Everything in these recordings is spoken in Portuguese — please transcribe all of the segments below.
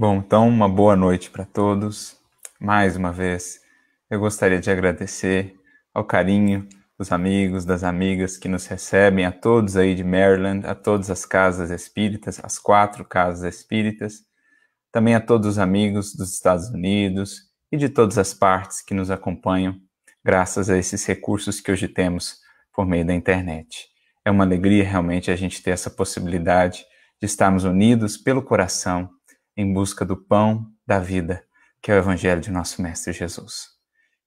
Bom, então uma boa noite para todos. Mais uma vez, eu gostaria de agradecer ao carinho dos amigos, das amigas que nos recebem, a todos aí de Maryland, a todas as casas espíritas, as quatro casas espíritas, também a todos os amigos dos Estados Unidos e de todas as partes que nos acompanham, graças a esses recursos que hoje temos por meio da internet. É uma alegria realmente a gente ter essa possibilidade de estarmos unidos pelo coração em busca do pão da vida, que é o Evangelho de nosso Mestre Jesus.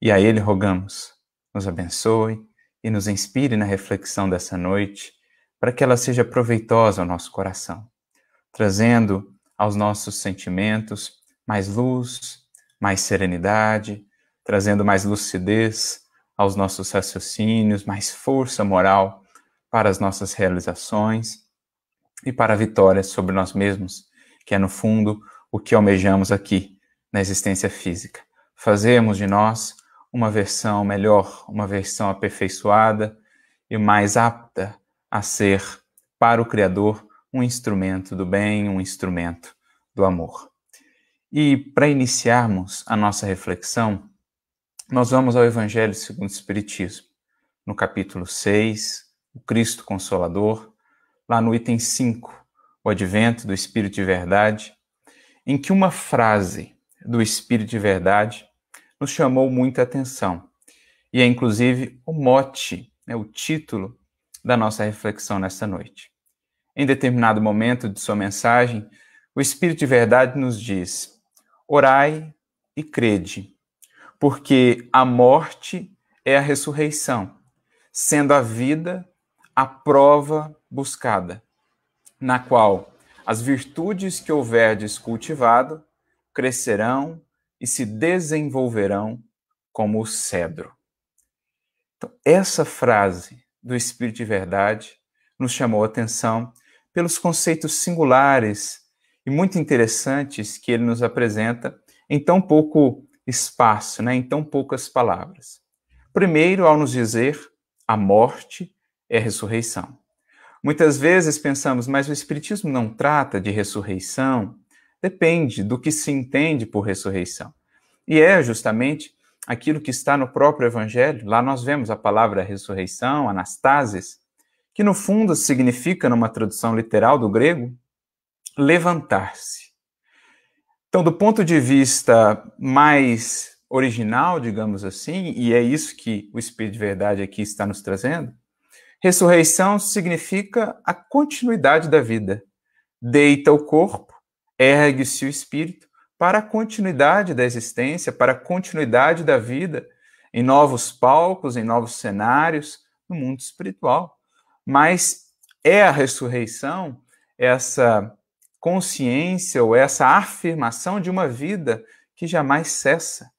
E a Ele rogamos, nos abençoe e nos inspire na reflexão dessa noite, para que ela seja proveitosa ao nosso coração, trazendo aos nossos sentimentos mais luz, mais serenidade, trazendo mais lucidez aos nossos raciocínios, mais força moral para as nossas realizações e para a vitória sobre nós mesmos que é no fundo o que almejamos aqui na existência física. Fazemos de nós uma versão melhor, uma versão aperfeiçoada e mais apta a ser para o Criador um instrumento do bem, um instrumento do amor. E para iniciarmos a nossa reflexão, nós vamos ao Evangelho segundo o Espiritismo, no capítulo 6, o Cristo Consolador, lá no item 5, o advento do Espírito de Verdade, em que uma frase do Espírito de Verdade nos chamou muita atenção. E é inclusive o mote, né, o título da nossa reflexão nesta noite. Em determinado momento de sua mensagem, o Espírito de Verdade nos diz: Orai e crede, porque a morte é a ressurreição, sendo a vida a prova buscada na qual as virtudes que houverdes cultivado crescerão e se desenvolverão como o cedro. Então, essa frase do Espírito de Verdade nos chamou a atenção pelos conceitos singulares e muito interessantes que ele nos apresenta em tão pouco espaço, né, em tão poucas palavras. Primeiro, ao nos dizer a morte é a ressurreição. Muitas vezes pensamos, mas o Espiritismo não trata de ressurreição? Depende do que se entende por ressurreição. E é justamente aquilo que está no próprio Evangelho. Lá nós vemos a palavra ressurreição, anastasis, que no fundo significa, numa tradução literal do grego, levantar-se. Então, do ponto de vista mais original, digamos assim, e é isso que o Espírito de Verdade aqui está nos trazendo, Ressurreição significa a continuidade da vida. Deita o corpo, ergue-se o espírito para a continuidade da existência, para a continuidade da vida em novos palcos, em novos cenários, no mundo espiritual. Mas é a ressurreição essa consciência ou essa afirmação de uma vida que jamais cessa.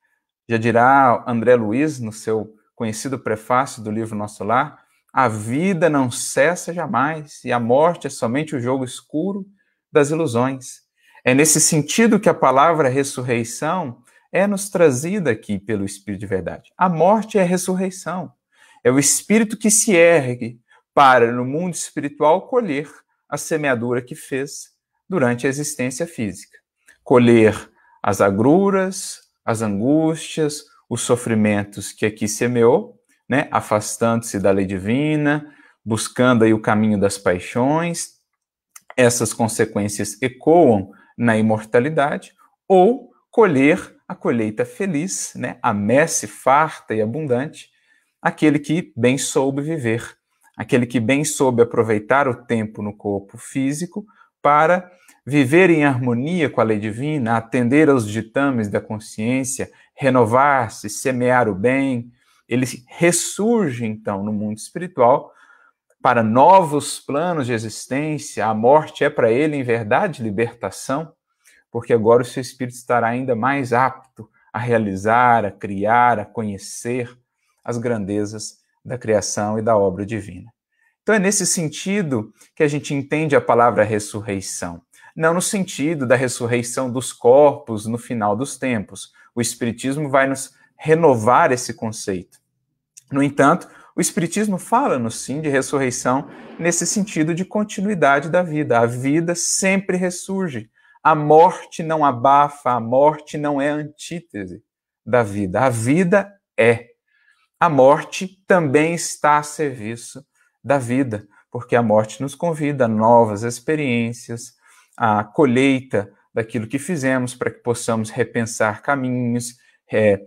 Já dirá André Luiz no seu conhecido prefácio do livro Nosso Lar, a vida não cessa jamais e a morte é somente o jogo escuro das ilusões. É nesse sentido que a palavra ressurreição é nos trazida aqui pelo Espírito de Verdade. A morte é a ressurreição. É o Espírito que se ergue para, no mundo espiritual, colher a semeadura que fez durante a existência física. Colher as agruras, as angústias, os sofrimentos que aqui semeou né, afastando-se da lei divina, buscando aí o caminho das paixões. Essas consequências ecoam na imortalidade ou colher a colheita feliz, né, a messe farta e abundante, aquele que bem soube viver, aquele que bem soube aproveitar o tempo no corpo físico para viver em harmonia com a lei divina, atender aos ditames da consciência, renovar-se, semear o bem, ele ressurge então no mundo espiritual para novos planos de existência. A morte é para ele, em verdade, libertação, porque agora o seu espírito estará ainda mais apto a realizar, a criar, a conhecer as grandezas da criação e da obra divina. Então é nesse sentido que a gente entende a palavra ressurreição. Não no sentido da ressurreição dos corpos no final dos tempos. O Espiritismo vai nos renovar esse conceito. No entanto, o Espiritismo fala-nos sim de ressurreição nesse sentido de continuidade da vida. A vida sempre ressurge, A morte não abafa, a morte não é antítese da vida. A vida é. A morte também está a serviço da vida, porque a morte nos convida a novas experiências, a colheita daquilo que fizemos para que possamos repensar caminhos, é,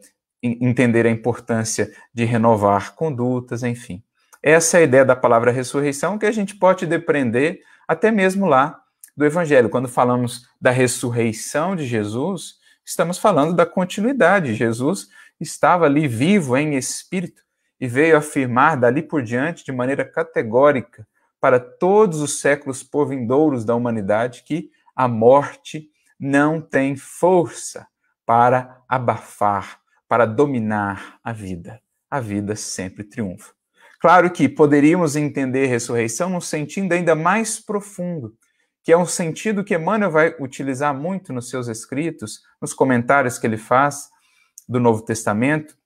entender a importância de renovar condutas, enfim. Essa é a ideia da palavra ressurreição que a gente pode depreender até mesmo lá do Evangelho. Quando falamos da ressurreição de Jesus, estamos falando da continuidade. Jesus estava ali vivo em espírito e veio afirmar dali por diante, de maneira categórica, para todos os séculos por vindouros da humanidade, que a morte não tem força para abafar, para dominar a vida. A vida sempre triunfa. Claro que poderíamos entender ressurreição num sentido ainda mais profundo, que é um sentido que Emmanuel vai utilizar muito nos seus escritos, nos comentários que ele faz do Novo Testamento,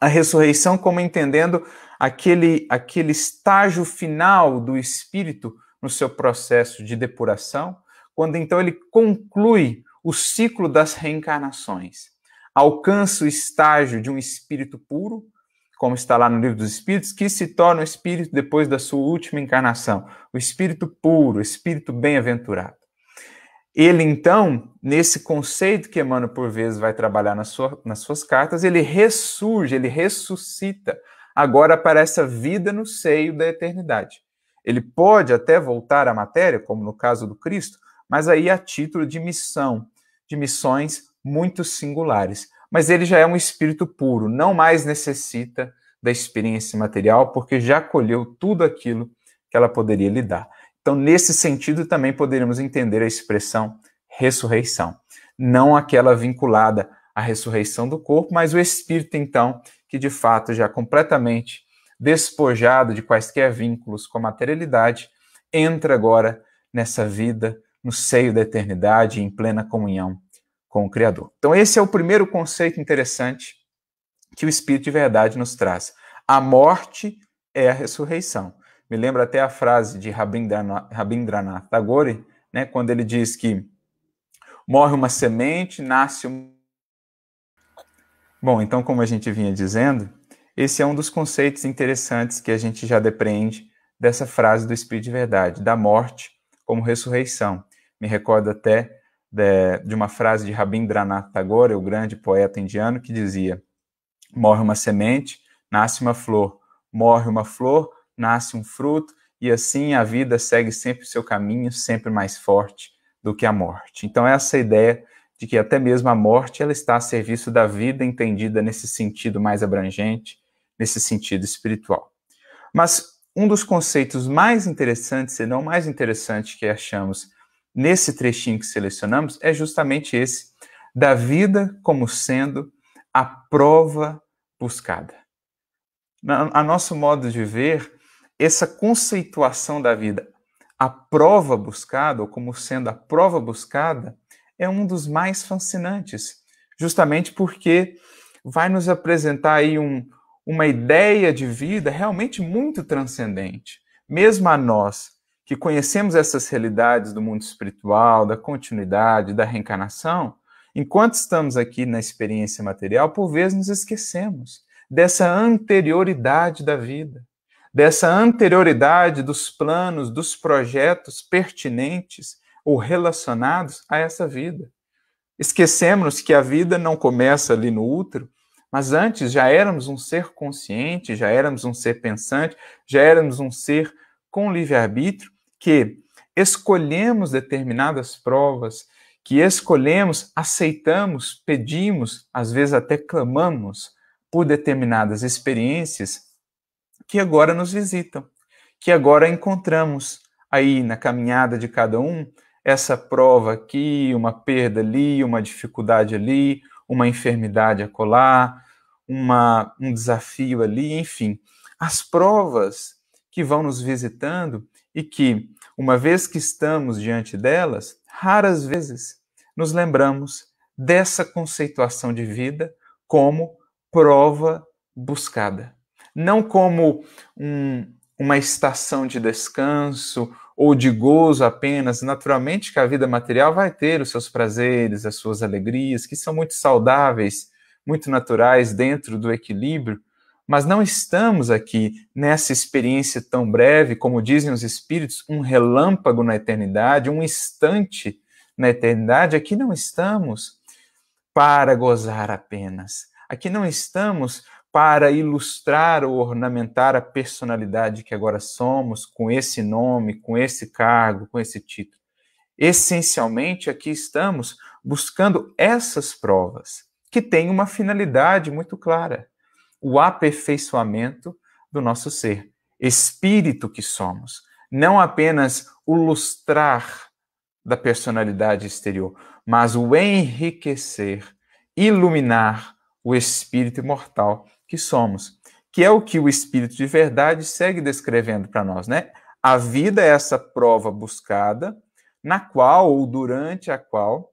a ressurreição como entendendo aquele, aquele estágio final do espírito no seu processo de depuração, quando então ele conclui o ciclo das reencarnações, alcança o estágio de um espírito puro, como está lá no livro dos Espíritos, que se torna o espírito depois da sua última encarnação, o espírito puro, o espírito bem-aventurado. Ele, então, nesse conceito que Emmanuel, por vezes, vai trabalhar nas, sua, nas suas cartas, ele ressurge, ele ressuscita agora para essa vida no seio da eternidade. Ele pode até voltar à matéria, como no caso do Cristo, mas aí a título de missão, de missões muito singulares mas ele já é um espírito puro, não mais necessita da experiência material, porque já colheu tudo aquilo que ela poderia lhe dar. Então, nesse sentido, também poderíamos entender a expressão ressurreição, não aquela vinculada à ressurreição do corpo, mas o espírito, então, que de fato já completamente despojado de quaisquer vínculos com a materialidade, entra agora nessa vida, no seio da eternidade, em plena comunhão com o Criador. Então, esse é o primeiro conceito interessante que o Espírito de Verdade nos traz. A morte é a ressurreição. Me lembra até a frase de Rabindranath Tagore, né, quando ele diz que morre uma semente, nasce um. Bom, então, como a gente vinha dizendo, esse é um dos conceitos interessantes que a gente já depreende dessa frase do Espírito de Verdade, da morte como ressurreição. Me recordo até de, de uma frase de Rabindranath Tagore, o grande poeta indiano, que dizia: Morre uma semente, nasce uma flor, morre uma flor, nasce um fruto, e assim a vida segue sempre o seu caminho, sempre mais forte do que a morte. Então, essa ideia de que até mesmo a morte ela está a serviço da vida entendida nesse sentido mais abrangente, nesse sentido espiritual. Mas um dos conceitos mais interessantes, se não mais interessante que achamos nesse trechinho que selecionamos é justamente esse, da vida como sendo a prova buscada. A nosso modo de ver, essa conceituação da vida, a prova buscada, ou como sendo a prova buscada, é um dos mais fascinantes, justamente porque vai nos apresentar aí um, uma ideia de vida realmente muito transcendente. Mesmo a nós, que conhecemos essas realidades do mundo espiritual, da continuidade, da reencarnação, enquanto estamos aqui na experiência material, por vezes nos esquecemos dessa anterioridade da vida, dessa anterioridade dos planos, dos projetos pertinentes ou relacionados a essa vida. Esquecemos que a vida não começa ali no útero, mas antes já éramos um ser consciente, já éramos um ser pensante, já éramos um ser com livre-arbítrio que escolhemos determinadas provas, que escolhemos, aceitamos, pedimos, às vezes até clamamos por determinadas experiências que agora nos visitam, que agora encontramos aí na caminhada de cada um essa prova aqui, uma perda ali, uma dificuldade ali, uma enfermidade acolá, uma, um desafio ali, enfim. As provas que vão nos visitando e que, uma vez que estamos diante delas, raras vezes nos lembramos dessa conceituação de vida como prova buscada. Não como um, uma estação de descanso ou de gozo apenas. Naturalmente que a vida material vai ter os seus prazeres, as suas alegrias, que são muito saudáveis, muito naturais dentro do equilíbrio, mas não estamos aqui nessa experiência tão breve, como dizem os espíritos, um relâmpago na eternidade, um instante na eternidade. Aqui não estamos para gozar apenas. Aqui não estamos para ilustrar ou ornamentar a personalidade que agora somos, com esse nome, com esse cargo, com esse título. Essencialmente, aqui estamos buscando essas provas, que têm uma finalidade muito clara: o aperfeiçoamento do nosso ser, espírito que somos, não apenas o lustrar da personalidade exterior, mas o enriquecer, iluminar o espírito imortal que somos, que é o que o Espírito de verdade segue descrevendo para nós, né? A vida é essa prova buscada, na qual ou durante a qual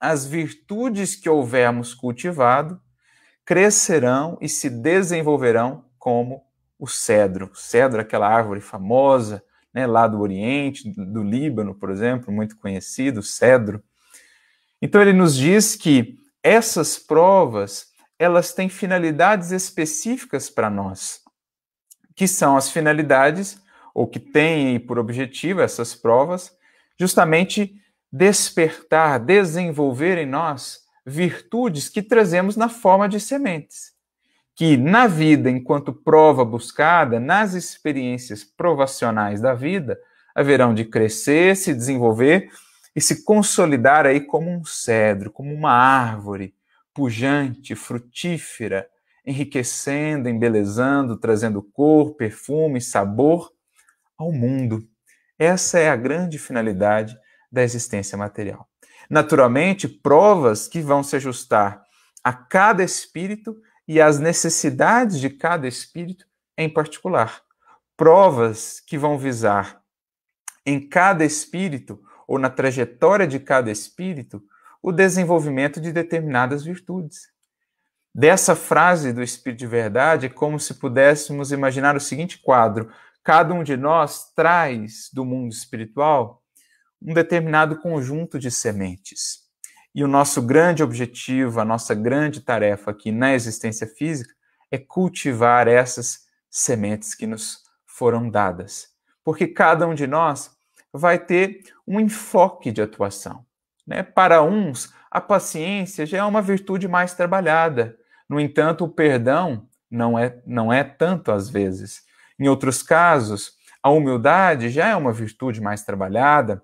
as virtudes que houvermos cultivado crescerão e se desenvolverão como o cedro. O cedro, aquela árvore famosa, né, lá do Oriente, do Líbano, por exemplo, muito conhecido, o cedro. Então ele nos diz que essas provas elas têm finalidades específicas para nós, que são as finalidades, ou que têm por objetivo essas provas, justamente despertar, desenvolver em nós virtudes que trazemos na forma de sementes. Que na vida, enquanto prova buscada, nas experiências provacionais da vida, haverão de crescer, se desenvolver e se consolidar aí como um cedro, como uma árvore, pujante, frutífera, enriquecendo, embelezando, trazendo cor, perfume, sabor ao mundo. Essa é a grande finalidade da existência material. Naturalmente, provas que vão se ajustar a cada espírito e às necessidades de cada espírito em particular. Provas que vão visar em cada espírito ou na trajetória de cada espírito o desenvolvimento de determinadas virtudes. Dessa frase do Espírito de Verdade, é como se pudéssemos imaginar o seguinte quadro: cada um de nós traz do mundo espiritual um determinado conjunto de sementes. E o nosso grande objetivo, a nossa grande tarefa aqui na existência física é cultivar essas sementes que nos foram dadas. Porque cada um de nós vai ter um enfoque de atuação. Né? Para uns, a paciência já é uma virtude mais trabalhada. No entanto, o perdão não é, não é tanto às vezes. Em outros casos, a humildade já é uma virtude mais trabalhada,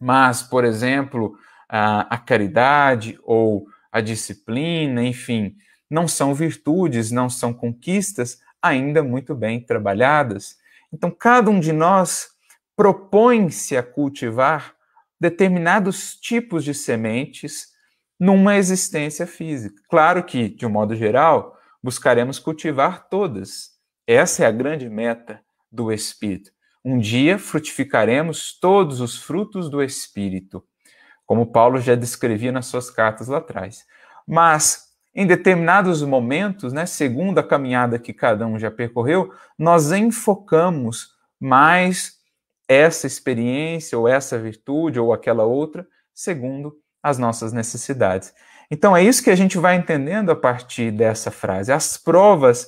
mas, por exemplo, a, a caridade ou a disciplina, enfim, não são virtudes, não são conquistas ainda muito bem trabalhadas. Então, cada um de nós propõe-se a cultivar determinados tipos de sementes numa existência física. Claro que, de um modo geral, buscaremos cultivar todas. Essa é a grande meta do Espírito. Um dia frutificaremos todos os frutos do Espírito, como Paulo já descrevia nas suas cartas lá atrás. Mas, em determinados momentos, né, segundo a caminhada que cada um já percorreu, nós enfocamos mais essa experiência ou essa virtude ou aquela outra, segundo as nossas necessidades. Então é isso que a gente vai entendendo a partir dessa frase. As provas,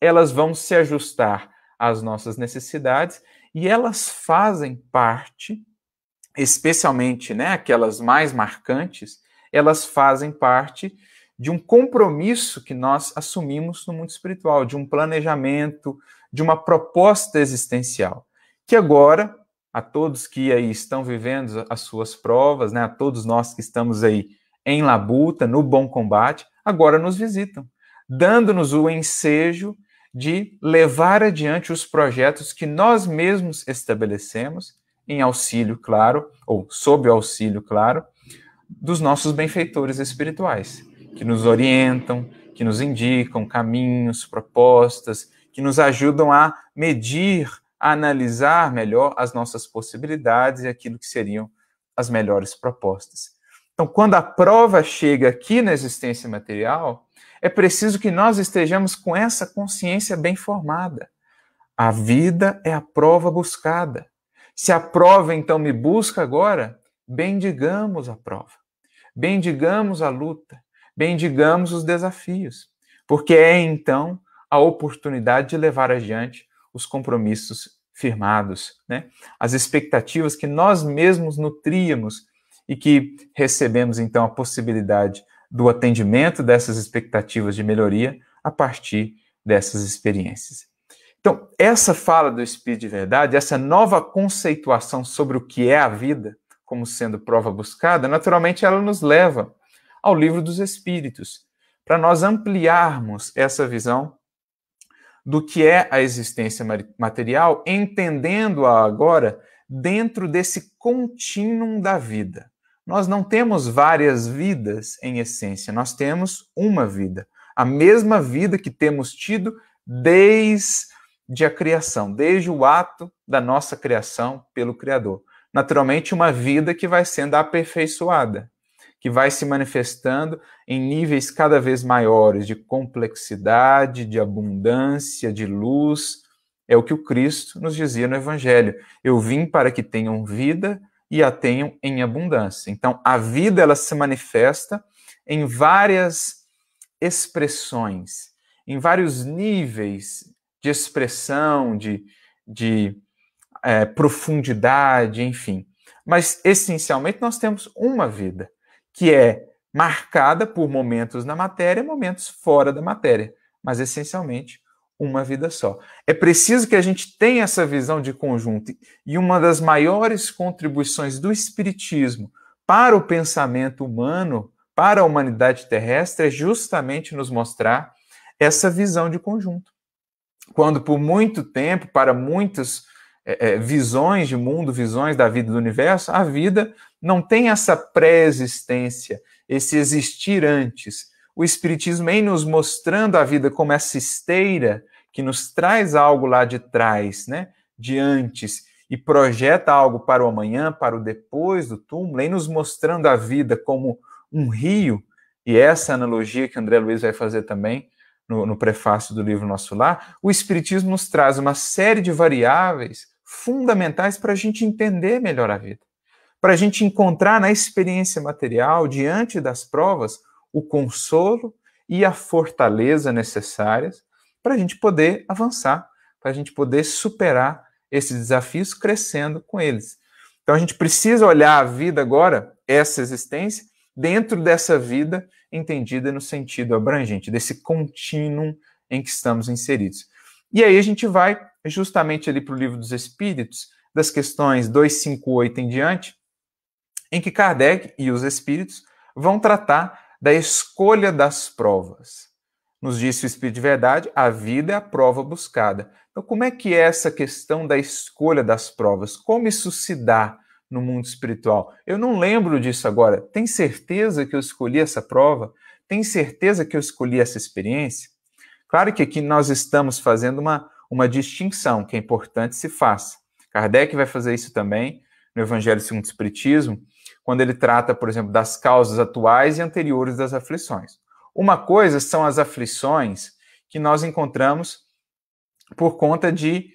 elas vão se ajustar às nossas necessidades e elas fazem parte, especialmente, né, aquelas mais marcantes, elas fazem parte de um compromisso que nós assumimos no mundo espiritual, de um planejamento, de uma proposta existencial que agora, a todos que aí estão vivendo as suas provas, né, a todos nós que estamos aí em labuta, no bom combate, agora nos visitam, dando-nos o ensejo de levar adiante os projetos que nós mesmos estabelecemos, em auxílio, claro, ou sob o auxílio, claro, dos nossos benfeitores espirituais, que nos orientam, que nos indicam caminhos, propostas, que nos ajudam a medir a analisar melhor as nossas possibilidades e aquilo que seriam as melhores propostas. Então, quando a prova chega aqui na existência material, é preciso que nós estejamos com essa consciência bem formada. A vida é a prova buscada. Se a prova então me busca agora, bendigamos a prova, bendigamos a luta, bendigamos os desafios, porque é então a oportunidade de levar adiante os compromissos firmados, né? as expectativas que nós mesmos nutríamos e que recebemos então a possibilidade do atendimento dessas expectativas de melhoria a partir dessas experiências. Então, essa fala do Espírito de Verdade, essa nova conceituação sobre o que é a vida, como sendo prova buscada, naturalmente ela nos leva ao livro dos Espíritos, para nós ampliarmos essa visão do que é a existência material, entendendo-a agora dentro desse contínuo da vida. Nós não temos várias vidas em essência, nós temos uma vida, a mesma vida que temos tido desde a criação, desde o ato da nossa criação pelo Criador. Naturalmente, uma vida que vai sendo aperfeiçoada que vai se manifestando em níveis cada vez maiores de complexidade, de abundância, de luz. É o que o Cristo nos dizia no Evangelho. Eu vim para que tenham vida e a tenham em abundância. Então, a vida ela se manifesta em várias expressões, em vários níveis de expressão, de, de é, profundidade, enfim. Mas, essencialmente, nós temos uma vida que é marcada por momentos na matéria e momentos fora da matéria, mas essencialmente uma vida só. É preciso que a gente tenha essa visão de conjunto e uma das maiores contribuições do espiritismo para o pensamento humano, para a humanidade terrestre é justamente nos mostrar essa visão de conjunto. Quando por muito tempo, para muitas é, é, visões de mundo, visões da vida do universo, a vida não tem essa pré-existência, esse existir antes. O Espiritismo vem nos mostrando a vida como essa esteira que nos traz algo lá de trás, né? de antes, e projeta algo para o amanhã, para o depois do túmulo, vem nos mostrando a vida como um rio, e essa analogia que André Luiz vai fazer também no, no prefácio do livro Nosso Lar, o Espiritismo nos traz uma série de variáveis fundamentais para a gente entender melhor a vida para a gente encontrar na experiência material, diante das provas, o consolo e a fortaleza necessárias para a gente poder avançar, para a gente poder superar esses desafios crescendo com eles. Então a gente precisa olhar a vida agora, essa existência, dentro dessa vida entendida no sentido abrangente, desse contínuo em que estamos inseridos. E aí a gente vai justamente ali para o livro dos Espíritos, das questões 258 em diante, em que Kardec e os espíritos vão tratar da escolha das provas. Nos disse o Espírito de Verdade, a vida é a prova buscada. Então, como é que é essa questão da escolha das provas? Como isso se dá no mundo espiritual? Eu não lembro disso agora. Tem certeza que eu escolhi essa prova? Tem certeza que eu escolhi essa experiência? Claro que aqui nós estamos fazendo uma, uma distinção que é importante se faça. Kardec vai fazer isso também no Evangelho segundo o Espiritismo, quando ele trata, por exemplo, das causas atuais e anteriores das aflições. Uma coisa são as aflições que nós encontramos por conta de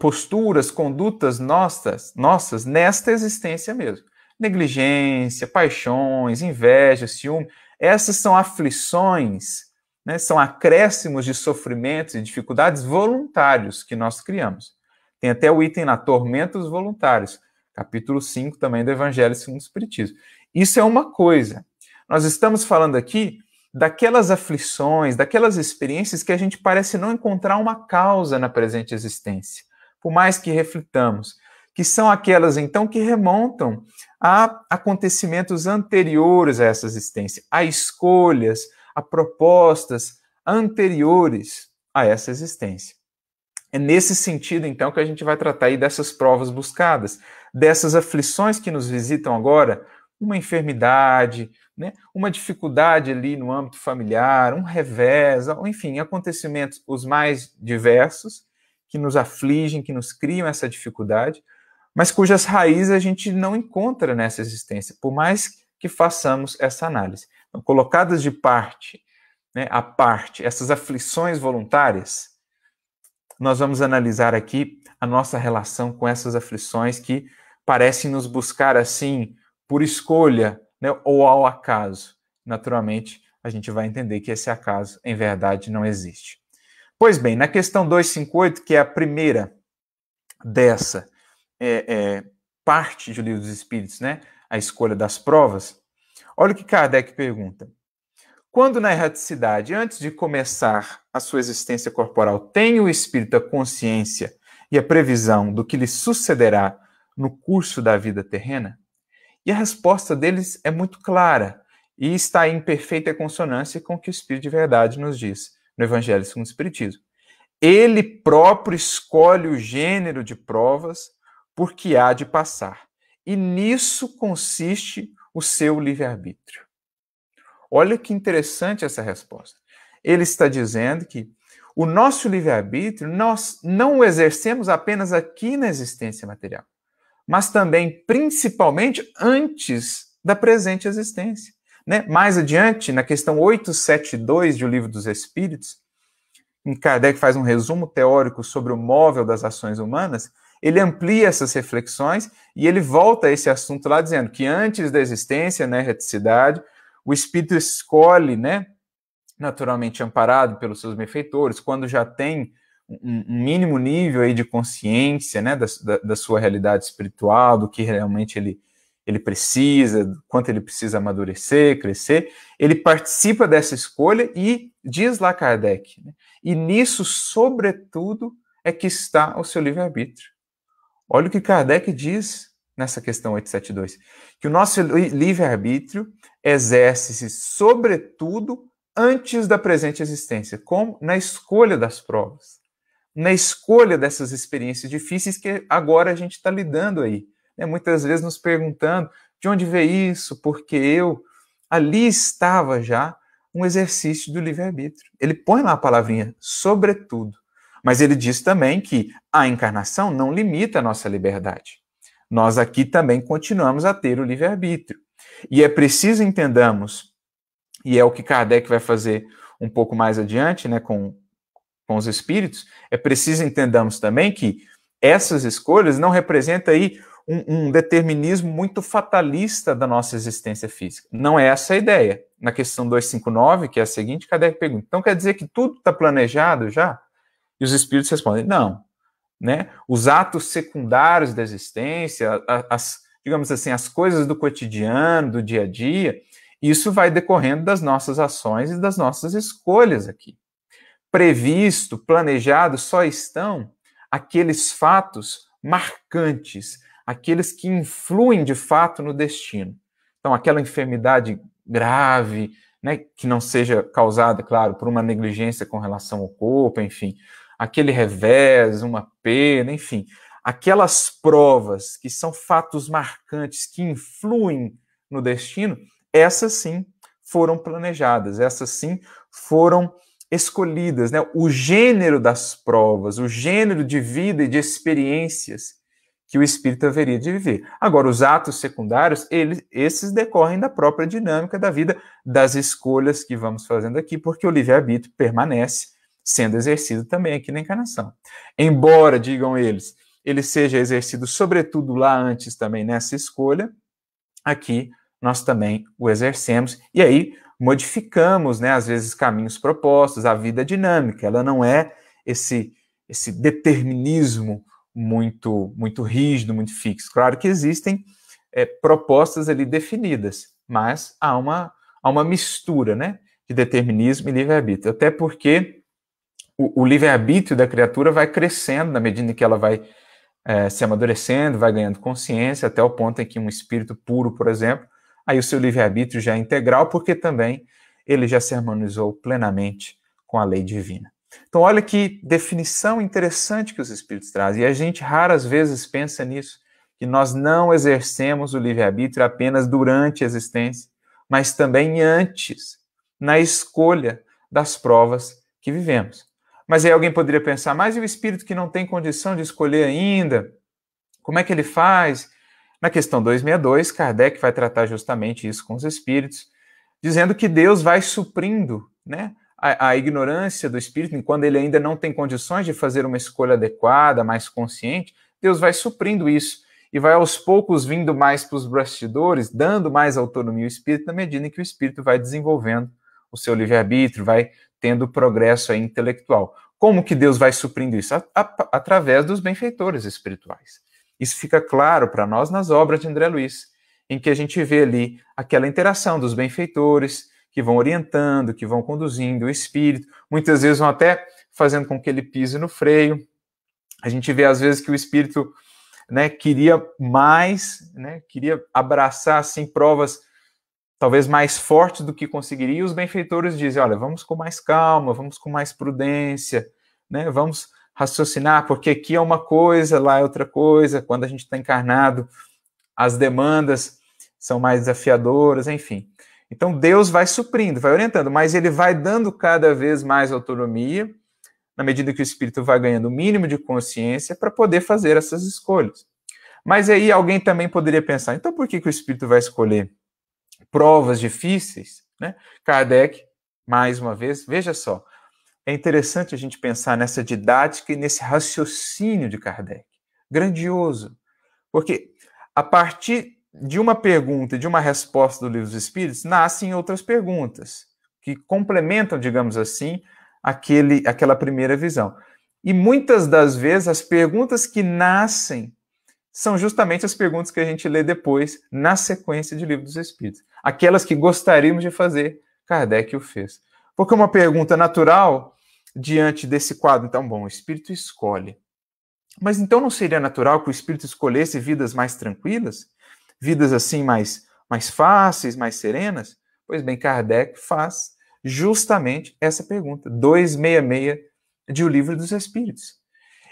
posturas, condutas nossas, nossas nesta existência mesmo. Negligência, paixões, inveja, ciúme, essas são aflições, né, são acréscimos de sofrimentos e dificuldades voluntários que nós criamos. Tem até o item lá, tormentos voluntários capítulo 5 também do Evangelho segundo o Espiritismo. Isso é uma coisa. Nós estamos falando aqui daquelas aflições, daquelas experiências que a gente parece não encontrar uma causa na presente existência, por mais que reflitamos, que são aquelas então que remontam a acontecimentos anteriores a essa existência, a escolhas, a propostas anteriores a essa existência. É nesse sentido, então, que a gente vai tratar aí dessas provas buscadas, dessas aflições que nos visitam agora, uma enfermidade, né, uma dificuldade ali no âmbito familiar, um revés, enfim, acontecimentos os mais diversos que nos afligem, que nos criam essa dificuldade, mas cujas raízes a gente não encontra nessa existência, por mais que façamos essa análise. Então, colocadas de parte, né, a parte, essas aflições voluntárias, nós vamos analisar aqui a nossa relação com essas aflições que parecem nos buscar assim por escolha né, ou ao acaso. Naturalmente, a gente vai entender que esse acaso, em verdade, não existe. Pois bem, na questão 258, que é a primeira dessa é, é, parte do Livro dos Espíritos, né, a escolha das provas, olha o que Kardec pergunta. Quando na erraticidade, antes de começar a sua existência corporal, tem o espírito a consciência e a previsão do que lhe sucederá no curso da vida terrena? E a resposta deles é muito clara e está em perfeita consonância com o que o Espírito de Verdade nos diz no Evangelho segundo o Espiritismo. Ele próprio escolhe o gênero de provas porque há de passar. E nisso consiste o seu livre-arbítrio. Olha que interessante essa resposta. Ele está dizendo que o nosso livre-arbítrio nós não o exercemos apenas aqui na existência material, mas também, principalmente, antes da presente existência. Né? Mais adiante, na questão 872 do Livro dos Espíritos, em Kardec faz um resumo teórico sobre o móvel das ações humanas, ele amplia essas reflexões e ele volta a esse assunto lá dizendo que antes da existência, né, reticidade, o espírito escolhe, né, naturalmente amparado pelos seus benfeitores, quando já tem um, mínimo nível aí de consciência, né, da, da, sua realidade espiritual, do que realmente ele, ele precisa, quanto ele precisa amadurecer, crescer, ele participa dessa escolha e diz lá Kardec, né, e nisso, sobretudo, é que está o seu livre-arbítrio. Olha o que Kardec diz nessa questão 872, que o nosso livre-arbítrio exerce-se, sobretudo, antes da presente existência, como na escolha das provas, na escolha dessas experiências difíceis que agora a gente está lidando aí. Né? Muitas vezes nos perguntando de onde veio isso, porque eu. Ali estava já um exercício do livre-arbítrio. Ele põe lá a palavrinha sobretudo. Mas ele diz também que a encarnação não limita a nossa liberdade. Nós aqui também continuamos a ter o livre-arbítrio. E é preciso entendamos, e é o que Kardec vai fazer um pouco mais adiante, né, com, com os espíritos, é preciso entendamos também que essas escolhas não representam aí um, um, determinismo muito fatalista da nossa existência física. Não é essa a ideia. Na questão 259, que é a seguinte, Kardec pergunta: então quer dizer que tudo está planejado já? E os espíritos respondem: não. Né? Os atos secundários da existência, as, digamos assim, as coisas do cotidiano, do dia a dia, isso vai decorrendo das nossas ações e das nossas escolhas aqui. Previsto, planejado, só estão aqueles fatos marcantes, aqueles que influem de fato no destino. Então, aquela enfermidade grave, né, que não seja causada, claro, por uma negligência com relação ao corpo, enfim, aquele revés, uma pena, enfim, aquelas provas que são fatos marcantes que influem no destino, essas sim foram planejadas, essas sim foram escolhidas, né? O gênero das provas, o gênero de vida e de experiências que o espírito haveria de viver. Agora, os atos secundários, eles, esses decorrem da própria dinâmica da vida, das escolhas que vamos fazendo aqui, porque o livre-arbítrio permanece sendo exercido também aqui na encarnação. Embora, digam eles, ele seja exercido sobretudo lá antes também nessa escolha, aqui nós também o exercemos e aí modificamos, né, às vezes caminhos propostos, a vida dinâmica, ela não é esse esse determinismo muito muito rígido, muito fixo. Claro que existem é, propostas ali definidas, mas há uma há uma mistura, né, de determinismo e livre-arbítrio, até porque o, o livre-arbítrio da criatura vai crescendo na medida em que ela vai é, se amadurecendo, vai ganhando consciência, até o ponto em que um espírito puro, por exemplo, aí o seu livre-arbítrio já é integral, porque também ele já se harmonizou plenamente com a lei divina. Então, olha que definição interessante que os espíritos trazem, e a gente raras vezes pensa nisso, que nós não exercemos o livre-arbítrio apenas durante a existência, mas também antes, na escolha das provas que vivemos. Mas aí alguém poderia pensar, mas e o espírito que não tem condição de escolher ainda? Como é que ele faz? Na questão 262, Kardec vai tratar justamente isso com os espíritos, dizendo que Deus vai suprindo né, a, a, ignorância do espírito, quando ele ainda não tem condições de fazer uma escolha adequada, mais consciente, Deus vai suprindo isso e vai aos poucos vindo mais para os bastidores, dando mais autonomia ao espírito, na medida em que o espírito vai desenvolvendo o seu livre-arbítrio, vai tendo progresso intelectual. Como que Deus vai suprindo isso? A, a, através dos benfeitores espirituais. Isso fica claro para nós nas obras de André Luiz, em que a gente vê ali aquela interação dos benfeitores que vão orientando, que vão conduzindo o espírito, muitas vezes vão até fazendo com que ele pise no freio. A gente vê às vezes que o espírito né, queria mais, né, queria abraçar assim provas talvez mais fortes do que conseguiria. E os benfeitores dizem: olha, vamos com mais calma, vamos com mais prudência, né, vamos raciocinar, porque aqui é uma coisa, lá é outra coisa. Quando a gente está encarnado, as demandas são mais desafiadoras, enfim. Então Deus vai suprindo, vai orientando, mas ele vai dando cada vez mais autonomia na medida que o espírito vai ganhando o mínimo de consciência para poder fazer essas escolhas. Mas aí alguém também poderia pensar, então por que, que o espírito vai escolher provas difíceis? Né? Kardec, mais uma vez, veja só, é interessante a gente pensar nessa didática e nesse raciocínio de Kardec. Grandioso. Porque a partir de uma pergunta e de uma resposta do Livro dos Espíritos, nascem outras perguntas, que complementam, digamos assim, aquele, aquela primeira visão. E muitas das vezes as perguntas que nascem são justamente as perguntas que a gente lê depois na sequência de Livro dos Espíritos. Aquelas que gostaríamos de fazer, Kardec o fez. Porque uma pergunta natural diante desse quadro, então, bom, o espírito escolhe. Mas então não seria natural que o espírito escolhesse vidas mais tranquilas? Vidas assim mais mais fáceis, mais serenas? Pois bem, Kardec faz justamente essa pergunta, 266 de O Livro dos Espíritos.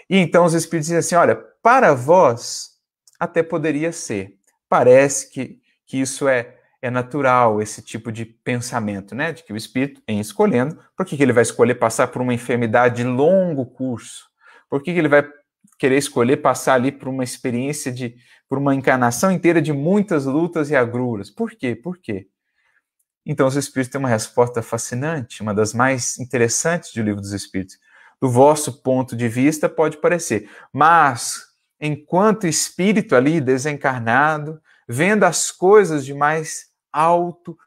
E então os Espíritos dizem assim: olha, para vós até poderia ser. Parece que, que isso é, é natural, esse tipo de pensamento, né? De que o Espírito, em escolhendo, por que, que ele vai escolher passar por uma enfermidade de longo curso? Por que, que ele vai querer escolher passar ali por uma experiência de, por uma encarnação inteira de muitas lutas e agruras? Por quê? Por quê? Então, os Espíritos têm uma resposta fascinante, uma das mais interessantes do Livro dos Espíritos. Do vosso ponto de vista, pode parecer, mas enquanto espírito ali desencarnado, vendo as coisas de mais alto,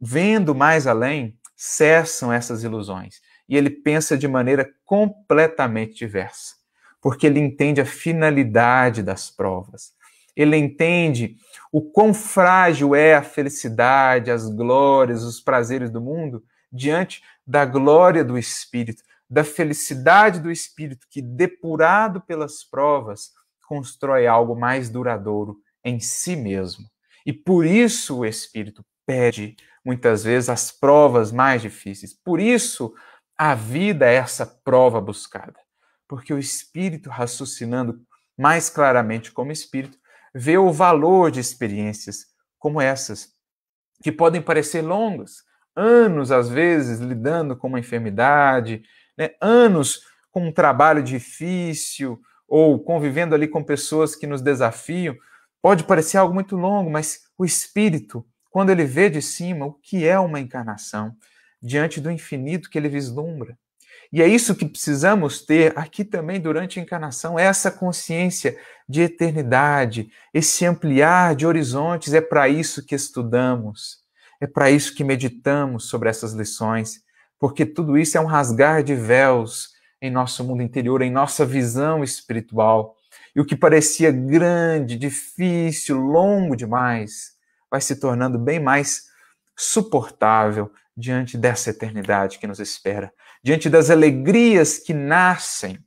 vendo mais além, cessam essas ilusões. E ele pensa de maneira completamente diversa, porque ele entende a finalidade das provas. Ele entende o quão frágil é a felicidade, as glórias, os prazeres do mundo diante da glória do Espírito, da felicidade do Espírito que, depurado pelas provas, constrói algo mais duradouro em si mesmo. E por isso o Espírito pede muitas vezes as provas mais difíceis. Por isso a vida é essa prova buscada. Porque o Espírito, raciocinando mais claramente como Espírito, vê o valor de experiências como essas, que podem parecer longas, anos às vezes lidando com uma enfermidade, né? anos com um trabalho difícil ou convivendo ali com pessoas que nos desafiam, pode parecer algo muito longo, mas o espírito, quando ele vê de cima o que é uma encarnação, diante do infinito que ele vislumbra, e é isso que precisamos ter aqui também durante a encarnação, essa consciência de eternidade, esse ampliar de horizontes. É para isso que estudamos, é para isso que meditamos sobre essas lições, porque tudo isso é um rasgar de véus em nosso mundo interior, em nossa visão espiritual. E o que parecia grande, difícil, longo demais, vai se tornando bem mais suportável diante dessa eternidade que nos espera diante das alegrias que nascem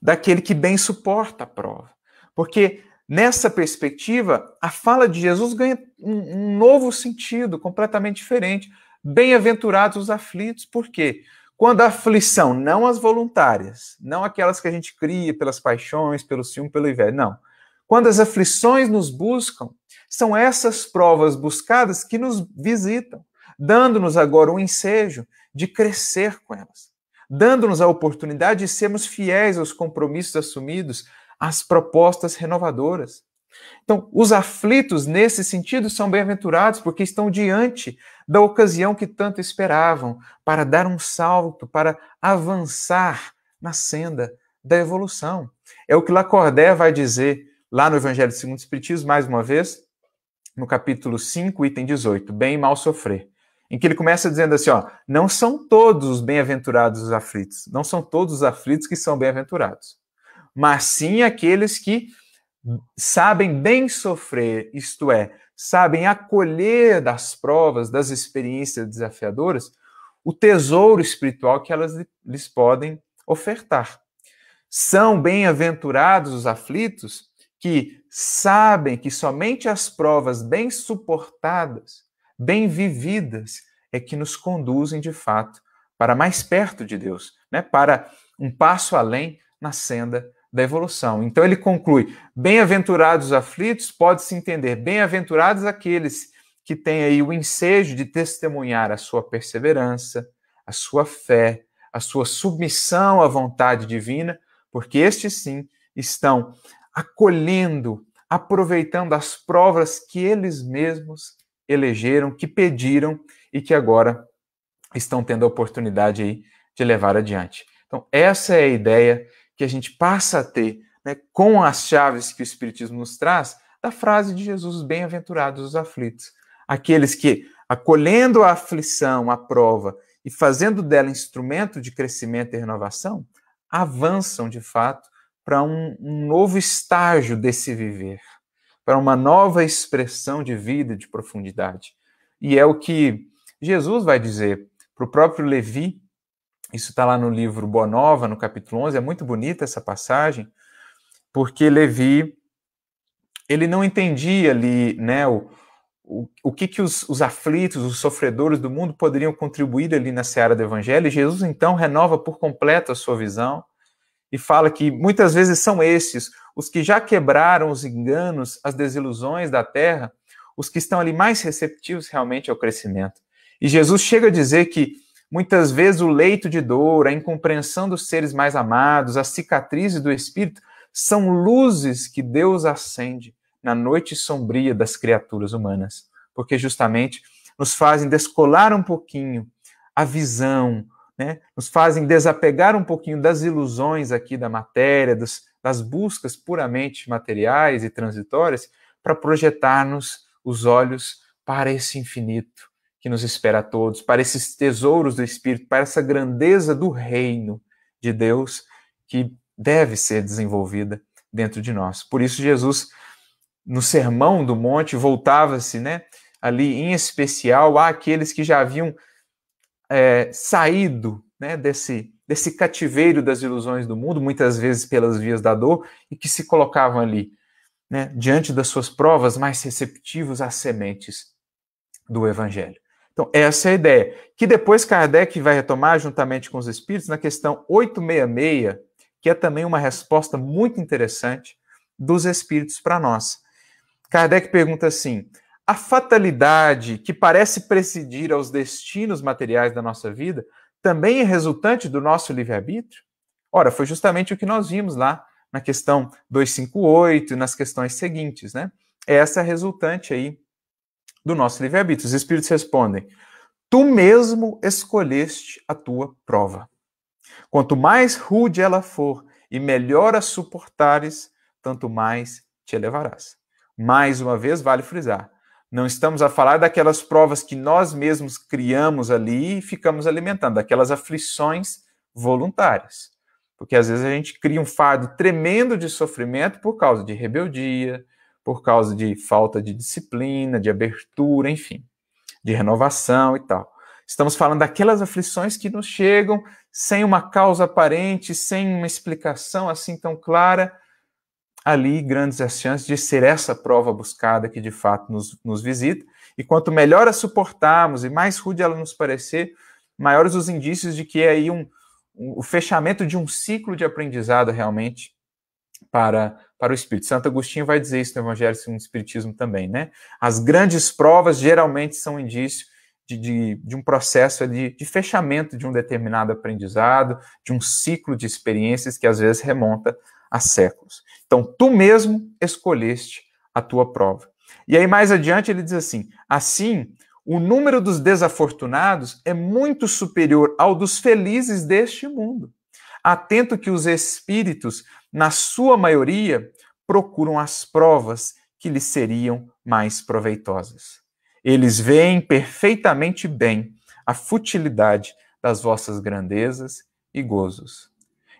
daquele que bem suporta a prova. Porque nessa perspectiva, a fala de Jesus ganha um, novo sentido, completamente diferente. Bem-aventurados os aflitos, por quê? Quando a aflição, não as voluntárias, não aquelas que a gente cria pelas paixões, pelo ciúme, pelo inveja, não. Quando as aflições nos buscam, são essas provas buscadas que nos visitam, dando-nos agora um ensejo de crescer com elas, dando-nos a oportunidade de sermos fiéis aos compromissos assumidos, às propostas renovadoras. Então, os aflitos, nesse sentido, são bem-aventurados porque estão diante da ocasião que tanto esperavam para dar um salto, para avançar na senda da evolução. É o que Lacordaire vai dizer lá no Evangelho segundo o Espiritismo, mais uma vez, no capítulo 5, item 18, bem e mal sofrer, em que ele começa dizendo assim, ó, não são todos os bem-aventurados os aflitos, não são todos os aflitos que são bem-aventurados, mas sim aqueles que sabem bem sofrer, isto é, sabem acolher das provas, das experiências desafiadoras, o tesouro espiritual que elas lhes podem ofertar. São bem-aventurados os aflitos que sabem que somente as provas bem suportadas, bem vividas, é que nos conduzem de fato para mais perto de Deus, né? para um passo além na senda da evolução. Então ele conclui: bem-aventurados os aflitos, pode-se entender, bem-aventurados aqueles que têm aí o ensejo de testemunhar a sua perseverança, a sua fé, a sua submissão à vontade divina, porque estes sim estão acolhendo, aproveitando as provas que eles mesmos elegeram, que pediram e que agora estão tendo a oportunidade aí de levar adiante. Então, essa é a ideia que a gente passa a ter né, com as chaves que o Espiritismo nos traz da frase de Jesus: Bem-aventurados os aflitos. Aqueles que, acolhendo a aflição, a prova e fazendo dela instrumento de crescimento e renovação, avançam de fato para um, um novo estágio desse viver, para uma nova expressão de vida, de profundidade. E é o que Jesus vai dizer para o próprio Levi, isso está lá no livro Boa Nova, no capítulo 11, é muito bonita essa passagem, porque Levi, ele não entendia ali, né, o, o, o que, que os, os aflitos, os sofredores do mundo poderiam contribuir ali na seara do evangelho, e Jesus então renova por completo a sua visão, e fala que muitas vezes são esses, os que já quebraram os enganos, as desilusões da terra, os que estão ali mais receptivos realmente ao crescimento. E Jesus chega a dizer que muitas vezes o leito de dor, a incompreensão dos seres mais amados, as cicatrizes do espírito são luzes que Deus acende na noite sombria das criaturas humanas, porque justamente nos fazem descolar um pouquinho a visão, né? nos fazem desapegar um pouquinho das ilusões aqui da matéria, dos, das buscas puramente materiais e transitórias, para projetar-nos os olhos para esse infinito que nos espera a todos, para esses tesouros do Espírito, para essa grandeza do reino de Deus que deve ser desenvolvida dentro de nós. Por isso, Jesus, no Sermão do Monte, voltava-se, né, ali em especial àqueles que já haviam é, saído né, desse, desse cativeiro das ilusões do mundo, muitas vezes pelas vias da dor, e que se colocavam ali, né, diante das suas provas, mais receptivos às sementes do Evangelho. Então, essa é a ideia. Que depois Kardec vai retomar, juntamente com os Espíritos, na questão 866, que é também uma resposta muito interessante dos Espíritos para nós. Kardec pergunta assim: a fatalidade que parece presidir aos destinos materiais da nossa vida também é resultante do nosso livre-arbítrio? Ora, foi justamente o que nós vimos lá na questão 258 e nas questões seguintes, né? É essa resultante aí do nosso livre-arbítrio. Os espíritos respondem: Tu mesmo escolheste a tua prova. Quanto mais rude ela for e melhor a suportares, tanto mais te elevarás. Mais uma vez, vale frisar: não estamos a falar daquelas provas que nós mesmos criamos ali e ficamos alimentando, daquelas aflições voluntárias. Porque às vezes a gente cria um fardo tremendo de sofrimento por causa de rebeldia, por causa de falta de disciplina, de abertura, enfim, de renovação e tal. Estamos falando daquelas aflições que nos chegam sem uma causa aparente, sem uma explicação assim tão clara, ali grandes as chances de ser essa prova buscada que de fato nos, nos visita. E quanto melhor a suportarmos e mais rude ela nos parecer, maiores os indícios de que é aí um, um, o fechamento de um ciclo de aprendizado realmente para, para o Espírito. Santo Agostinho vai dizer isso no Evangelho segundo o Espiritismo também, né? As grandes provas geralmente são indício de, de, de um processo de, de fechamento de um determinado aprendizado, de um ciclo de experiências que às vezes remonta há séculos. Então, tu mesmo escolheste a tua prova. E aí, mais adiante, ele diz assim: assim, o número dos desafortunados é muito superior ao dos felizes deste mundo. Atento que os espíritos, na sua maioria, procuram as provas que lhes seriam mais proveitosas. Eles veem perfeitamente bem a futilidade das vossas grandezas e gozos.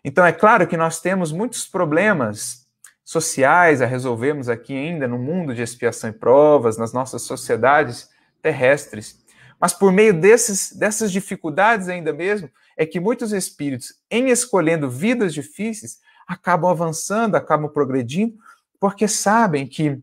Então, é claro que nós temos muitos problemas sociais a resolvermos aqui ainda no mundo de expiação e provas, nas nossas sociedades terrestres. Mas por meio desses, dessas dificuldades ainda mesmo, é que muitos espíritos, em escolhendo vidas difíceis, acabam avançando, acabam progredindo, porque sabem que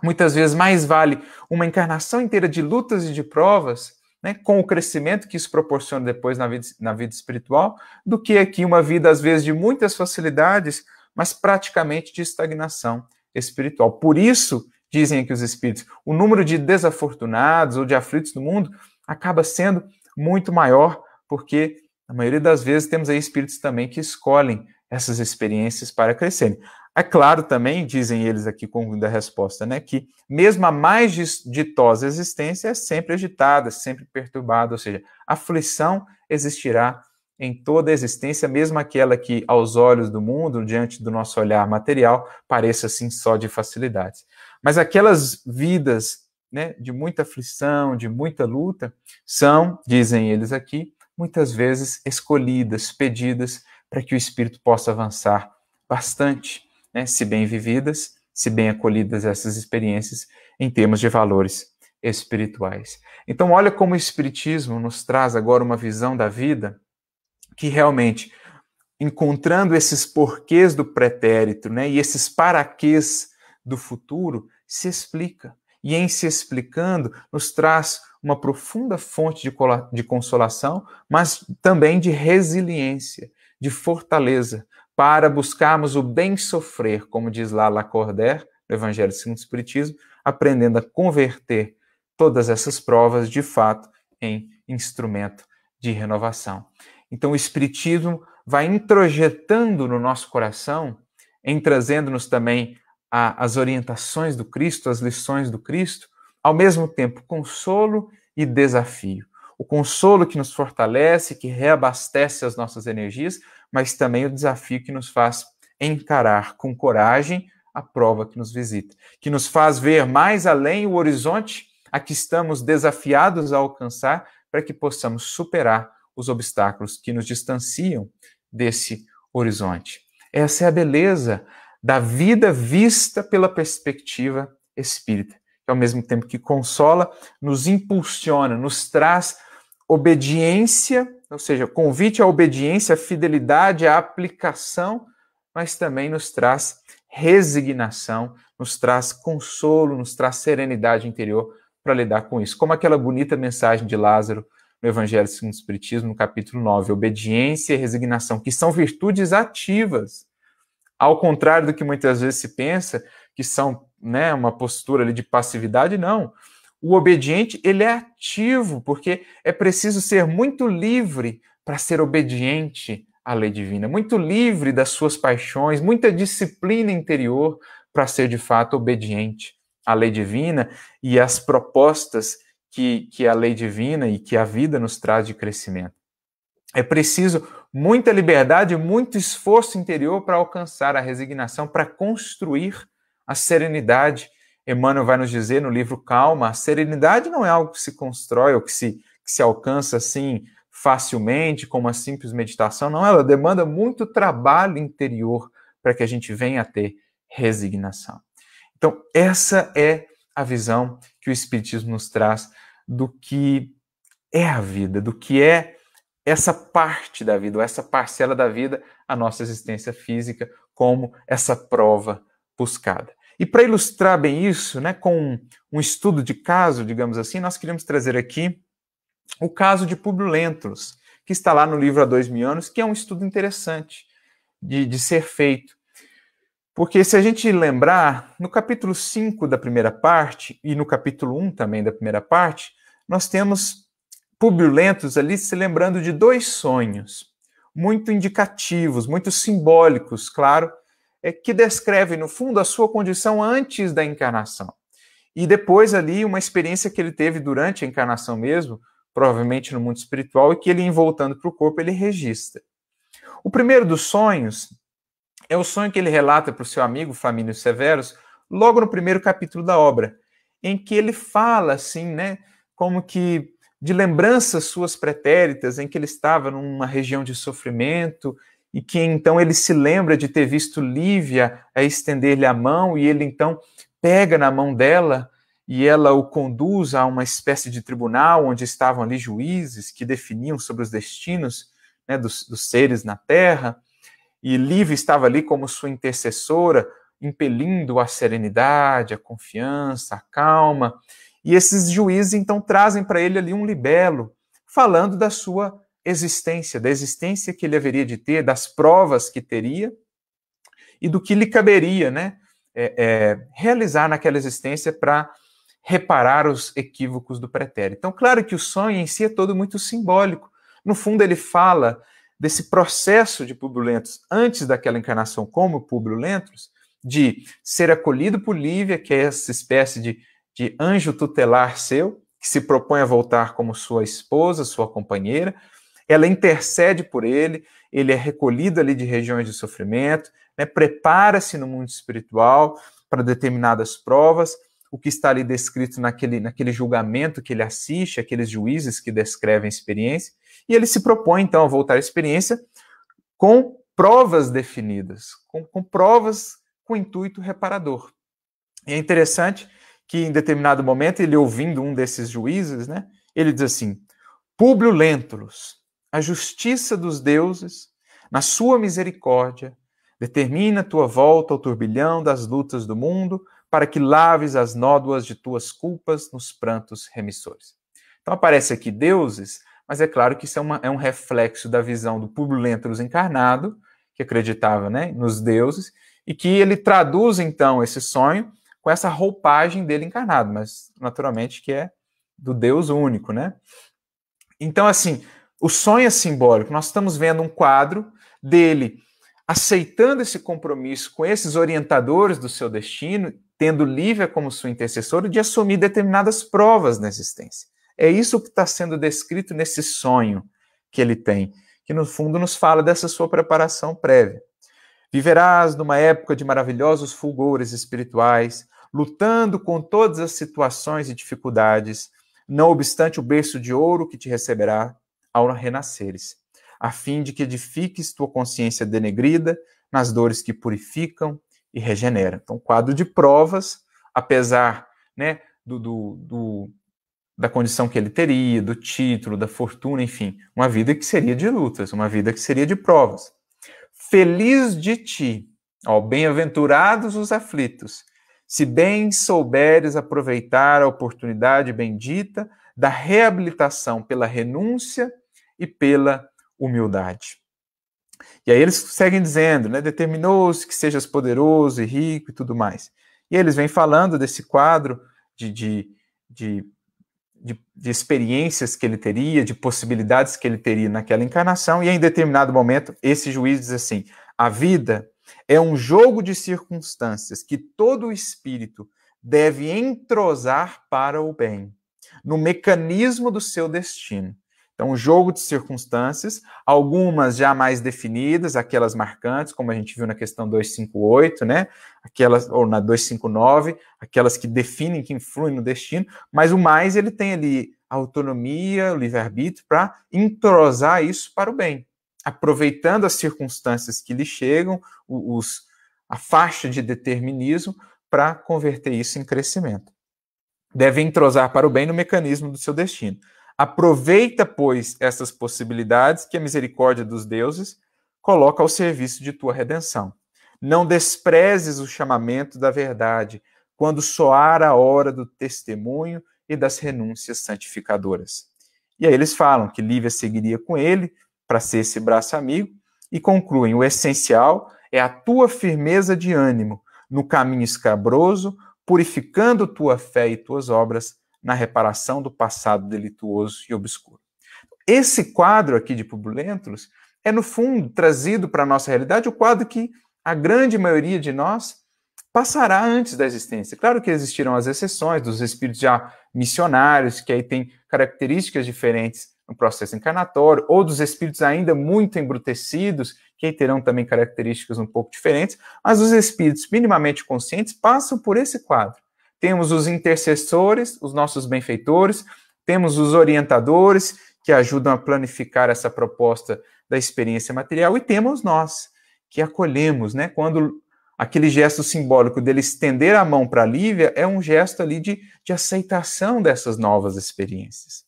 muitas vezes mais vale uma encarnação inteira de lutas e de provas, né, com o crescimento que isso proporciona depois na vida, na vida espiritual, do que aqui uma vida, às vezes, de muitas facilidades, mas praticamente de estagnação espiritual. Por isso dizem aqui os espíritos, o número de desafortunados ou de aflitos no mundo acaba sendo muito maior, porque na maioria das vezes temos aí espíritos também que escolhem essas experiências para crescerem. É claro também, dizem eles aqui com a resposta, né, que mesmo a mais ditosa existência é sempre agitada, sempre perturbada, ou seja, aflição existirá em toda a existência, mesmo aquela que aos olhos do mundo, diante do nosso olhar material, pareça assim só de facilidades. Mas aquelas vidas né, de muita aflição, de muita luta, são, dizem eles aqui, muitas vezes escolhidas, pedidas para que o espírito possa avançar bastante, né, se bem vividas, se bem acolhidas essas experiências em termos de valores espirituais. Então, olha como o Espiritismo nos traz agora uma visão da vida que realmente, encontrando esses porquês do pretérito né, e esses paraquês do futuro, se explica. E em se explicando, nos traz uma profunda fonte de, de consolação, mas também de resiliência, de fortaleza, para buscarmos o bem sofrer, como diz lá Lacordaire, no Evangelho segundo o Espiritismo, aprendendo a converter todas essas provas, de fato, em instrumento de renovação. Então, o Espiritismo vai introjetando no nosso coração, em trazendo-nos também a, as orientações do Cristo, as lições do Cristo, ao mesmo tempo consolo e desafio. O consolo que nos fortalece, que reabastece as nossas energias, mas também o desafio que nos faz encarar com coragem a prova que nos visita, que nos faz ver mais além o horizonte a que estamos desafiados a alcançar para que possamos superar os obstáculos que nos distanciam desse horizonte. Essa é a beleza da vida vista pela perspectiva espírita, que ao mesmo tempo que consola, nos impulsiona, nos traz obediência, ou seja, convite à obediência, à fidelidade, à aplicação, mas também nos traz resignação, nos traz consolo, nos traz serenidade interior para lidar com isso. Como aquela bonita mensagem de Lázaro no Evangelho segundo o Espiritismo, no capítulo 9, obediência e resignação, que são virtudes ativas. Ao contrário do que muitas vezes se pensa, que são né, uma postura ali de passividade, não. O obediente, ele é ativo, porque é preciso ser muito livre para ser obediente à lei divina, muito livre das suas paixões, muita disciplina interior para ser de fato obediente à lei divina e às propostas que, que a lei divina e que a vida nos traz de crescimento. É preciso muita liberdade, muito esforço interior para alcançar a resignação, para construir a serenidade. Emmanuel vai nos dizer no livro Calma: a serenidade não é algo que se constrói ou que se, que se alcança assim facilmente, com uma simples meditação. Não, ela demanda muito trabalho interior para que a gente venha a ter resignação. Então, essa é a visão que o Espiritismo nos traz do que é a vida, do que é essa parte da vida, ou essa parcela da vida, a nossa existência física, como essa prova buscada. E para ilustrar bem isso, né, com um estudo de caso, digamos assim, nós queríamos trazer aqui o caso de Publio Lentulus, que está lá no livro Há Dois Mil Anos, que é um estudo interessante de, de ser feito. Porque se a gente lembrar, no capítulo 5 da primeira parte, e no capítulo 1 também da primeira parte, nós temos Publio Lentulus ali se lembrando de dois sonhos, muito indicativos, muito simbólicos, claro, que descreve, no fundo, a sua condição antes da encarnação. E depois ali, uma experiência que ele teve durante a encarnação mesmo, provavelmente no mundo espiritual, e que ele, voltando para o corpo, ele registra. O primeiro dos sonhos é o sonho que ele relata para o seu amigo Flamínio Severus, logo no primeiro capítulo da obra, em que ele fala assim, né, como que de lembranças suas pretéritas, em que ele estava numa região de sofrimento e que então ele se lembra de ter visto Lívia a estender-lhe a mão e ele então pega na mão dela e ela o conduz a uma espécie de tribunal onde estavam ali juízes que definiam sobre os destinos né, dos, dos seres na terra e Lívia estava ali como sua intercessora impelindo a serenidade, a confiança, a calma. E esses juízes então trazem para ele ali um libelo, falando da sua existência, da existência que ele haveria de ter, das provas que teria e do que lhe caberia, né, é, é, realizar naquela existência para reparar os equívocos do pretérito. Então, claro que o sonho em si é todo muito simbólico. No fundo, ele fala desse processo de Públio Lentos antes daquela encarnação como Públio Lentos, de ser acolhido por Lívia, que é essa espécie de, de anjo tutelar seu, que se propõe a voltar como sua esposa, sua companheira. Ela intercede por ele, ele é recolhido ali de regiões de sofrimento, né, prepara-se no mundo espiritual para determinadas provas, o que está ali descrito naquele, naquele julgamento que ele assiste, aqueles juízes que descrevem a experiência, e ele se propõe então a voltar à experiência com provas definidas, com, com provas com intuito reparador. E é interessante que em determinado momento, ele ouvindo um desses juízes, né, ele diz assim: Públio Lentulus, a justiça dos deuses, na sua misericórdia, determina tua volta ao turbilhão das lutas do mundo, para que laves as nódoas de tuas culpas nos prantos remissores. Então aparece aqui deuses, mas é claro que isso é, uma, é um reflexo da visão do Lentulus encarnado, que acreditava né, nos deuses, e que ele traduz então esse sonho com essa roupagem dele encarnado, mas naturalmente que é do Deus único, né? Então assim, o sonho é simbólico. Nós estamos vendo um quadro dele aceitando esse compromisso com esses orientadores do seu destino, tendo Lívia como sua intercessora, de assumir determinadas provas na existência. É isso que está sendo descrito nesse sonho que ele tem, que no fundo nos fala dessa sua preparação prévia. Viverás numa época de maravilhosos fulgores espirituais, lutando com todas as situações e dificuldades, não obstante o berço de ouro que te receberá ao renasceres, a fim de que edifiques tua consciência denegrida nas dores que purificam e regeneram. Então, quadro de provas, apesar né, do, do, do, da condição que ele teria, do título, da fortuna, enfim, uma vida que seria de lutas, uma vida que seria de provas. Feliz de ti, ó, bem-aventurados os aflitos, se bem souberes aproveitar a oportunidade bendita da reabilitação pela renúncia e pela humildade. E aí eles seguem dizendo, né, determinou-se que sejas poderoso e rico e tudo mais. E eles vêm falando desse quadro de, de, de, de, de experiências que ele teria, de possibilidades que ele teria naquela encarnação, e em determinado momento esse juiz diz assim: a vida é um jogo de circunstâncias que todo espírito deve entrosar para o bem, no mecanismo do seu destino. Então, um jogo de circunstâncias, algumas já mais definidas, aquelas marcantes, como a gente viu na questão 258, né? Aquelas, ou na 259, aquelas que definem, que influem no destino, mas o mais ele tem ali autonomia, livre-arbítrio, para entrosar isso para o bem, aproveitando as circunstâncias que lhe chegam, os, a faixa de determinismo, para converter isso em crescimento. Deve entrosar para o bem no mecanismo do seu destino. Aproveita, pois, essas possibilidades que a misericórdia dos deuses coloca ao serviço de tua redenção. Não desprezes o chamamento da verdade quando soar a hora do testemunho e das renúncias santificadoras. E aí eles falam que Lívia seguiria com ele para ser esse braço amigo e concluem: o essencial é a tua firmeza de ânimo no caminho escabroso, purificando tua fé e tuas obras na reparação do passado delituoso e obscuro. Esse quadro aqui de Publio Lentulus é, no fundo, trazido para a nossa realidade o quadro que a grande maioria de nós passará antes da existência. Claro que existirão as exceções dos espíritos já missionários, que aí têm características diferentes no processo encarnatório, ou dos espíritos ainda muito embrutecidos, que aí terão também características um pouco diferentes, mas os espíritos minimamente conscientes passam por esse quadro. Temos os intercessores, os nossos benfeitores, temos os orientadores, que ajudam a planificar essa proposta da experiência material, e temos nós, que acolhemos, né? Quando aquele gesto simbólico dele estender a mão para a Lívia é um gesto ali de, de aceitação dessas novas experiências.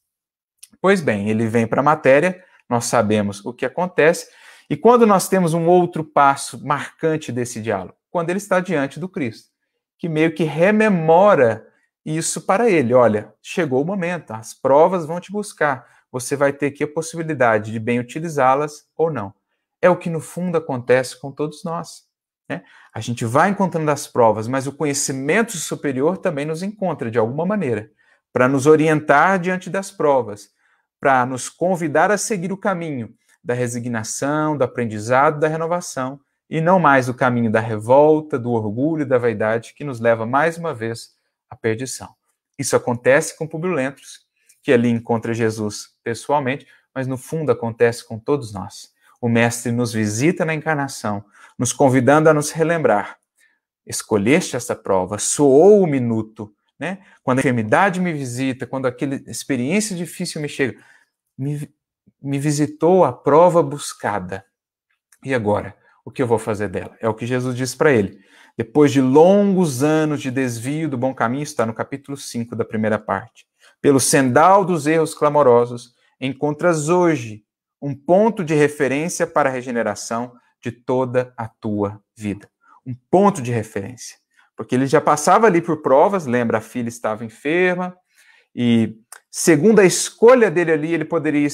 Pois bem, ele vem para a matéria, nós sabemos o que acontece, e quando nós temos um outro passo marcante desse diálogo? Quando ele está diante do Cristo, que meio que rememora isso para ele. Olha, chegou o momento, as provas vão te buscar, você vai ter aqui a possibilidade de bem utilizá-las ou não. É o que no fundo acontece com todos nós. Né? A gente vai encontrando as provas, mas o conhecimento superior também nos encontra de alguma maneira, para nos orientar diante das provas, para nos convidar a seguir o caminho da resignação, do aprendizado, da renovação, e não mais o caminho da revolta, do orgulho e da vaidade, que nos leva mais uma vez à perdição. Isso acontece com Publio Lentros, que ali encontra Jesus pessoalmente, mas no fundo acontece com todos nós. O Mestre nos visita na encarnação, nos convidando a nos relembrar. Escolheste essa prova, soou o minuto, né? Quando a enfermidade me visita, quando aquela experiência difícil me chega, me, me visitou a prova buscada. E agora? O que eu vou fazer dela? É o que Jesus diz para ele. Depois de longos anos de desvio do bom caminho, está no capítulo 5 da primeira parte. Pelo sendal dos erros clamorosos, encontras hoje um ponto de referência para a regeneração de toda a tua vida. Um ponto de referência. Porque ele já passava ali por provas, lembra, a filha estava enferma, e segundo a escolha dele ali, ele poderia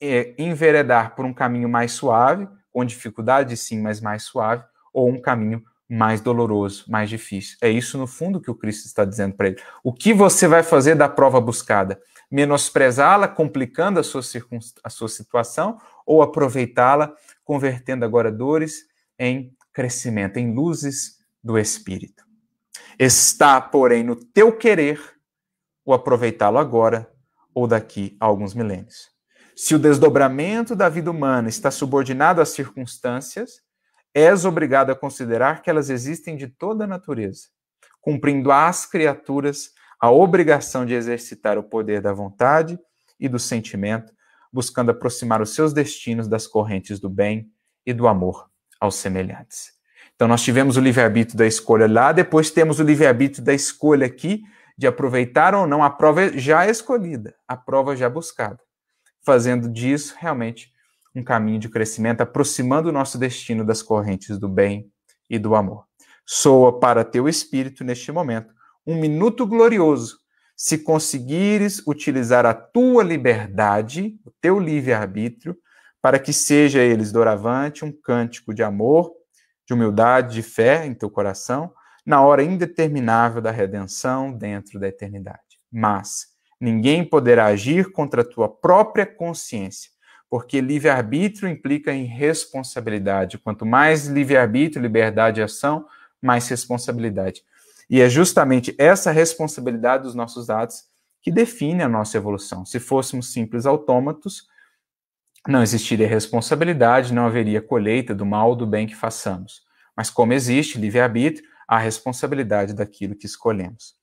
é, enveredar por um caminho mais suave, com dificuldade sim, mas mais suave, ou um caminho mais doloroso, mais difícil. É isso, no fundo, que o Cristo está dizendo para ele. O que você vai fazer da prova buscada? Menosprezá-la, complicando a sua, a sua situação, ou aproveitá-la, convertendo agora dores em crescimento, em luzes do Espírito. Está, porém, no teu querer o aproveitá-lo agora ou daqui a alguns milênios. Se o desdobramento da vida humana está subordinado às circunstâncias, és obrigado a considerar que elas existem de toda a natureza, cumprindo às criaturas a obrigação de exercitar o poder da vontade e do sentimento, buscando aproximar os seus destinos das correntes do bem e do amor aos semelhantes. Então, nós tivemos o livre-arbítrio da escolha lá, depois temos o livre-arbítrio da escolha aqui, de aproveitar ou não a prova já escolhida, a prova já buscada, fazendo disso realmente um caminho de crescimento, aproximando o nosso destino das correntes do bem e do amor. Soa para teu espírito neste momento um minuto glorioso, se conseguires utilizar a tua liberdade, o teu livre-arbítrio, para que seja eles doravante um cântico de amor, de humildade, de fé em teu coração, na hora indeterminável da redenção dentro da eternidade. Mas ninguém poderá agir contra a tua própria consciência, porque livre-arbítrio implica em responsabilidade. Quanto mais livre-arbítrio, liberdade e ação, mais responsabilidade. E é justamente essa responsabilidade dos nossos atos que define a nossa evolução. Se fôssemos simples autômatos, não existiria responsabilidade, não haveria colheita do mal ou do bem que façamos. Mas como existe livre-arbítrio, há responsabilidade daquilo que escolhemos.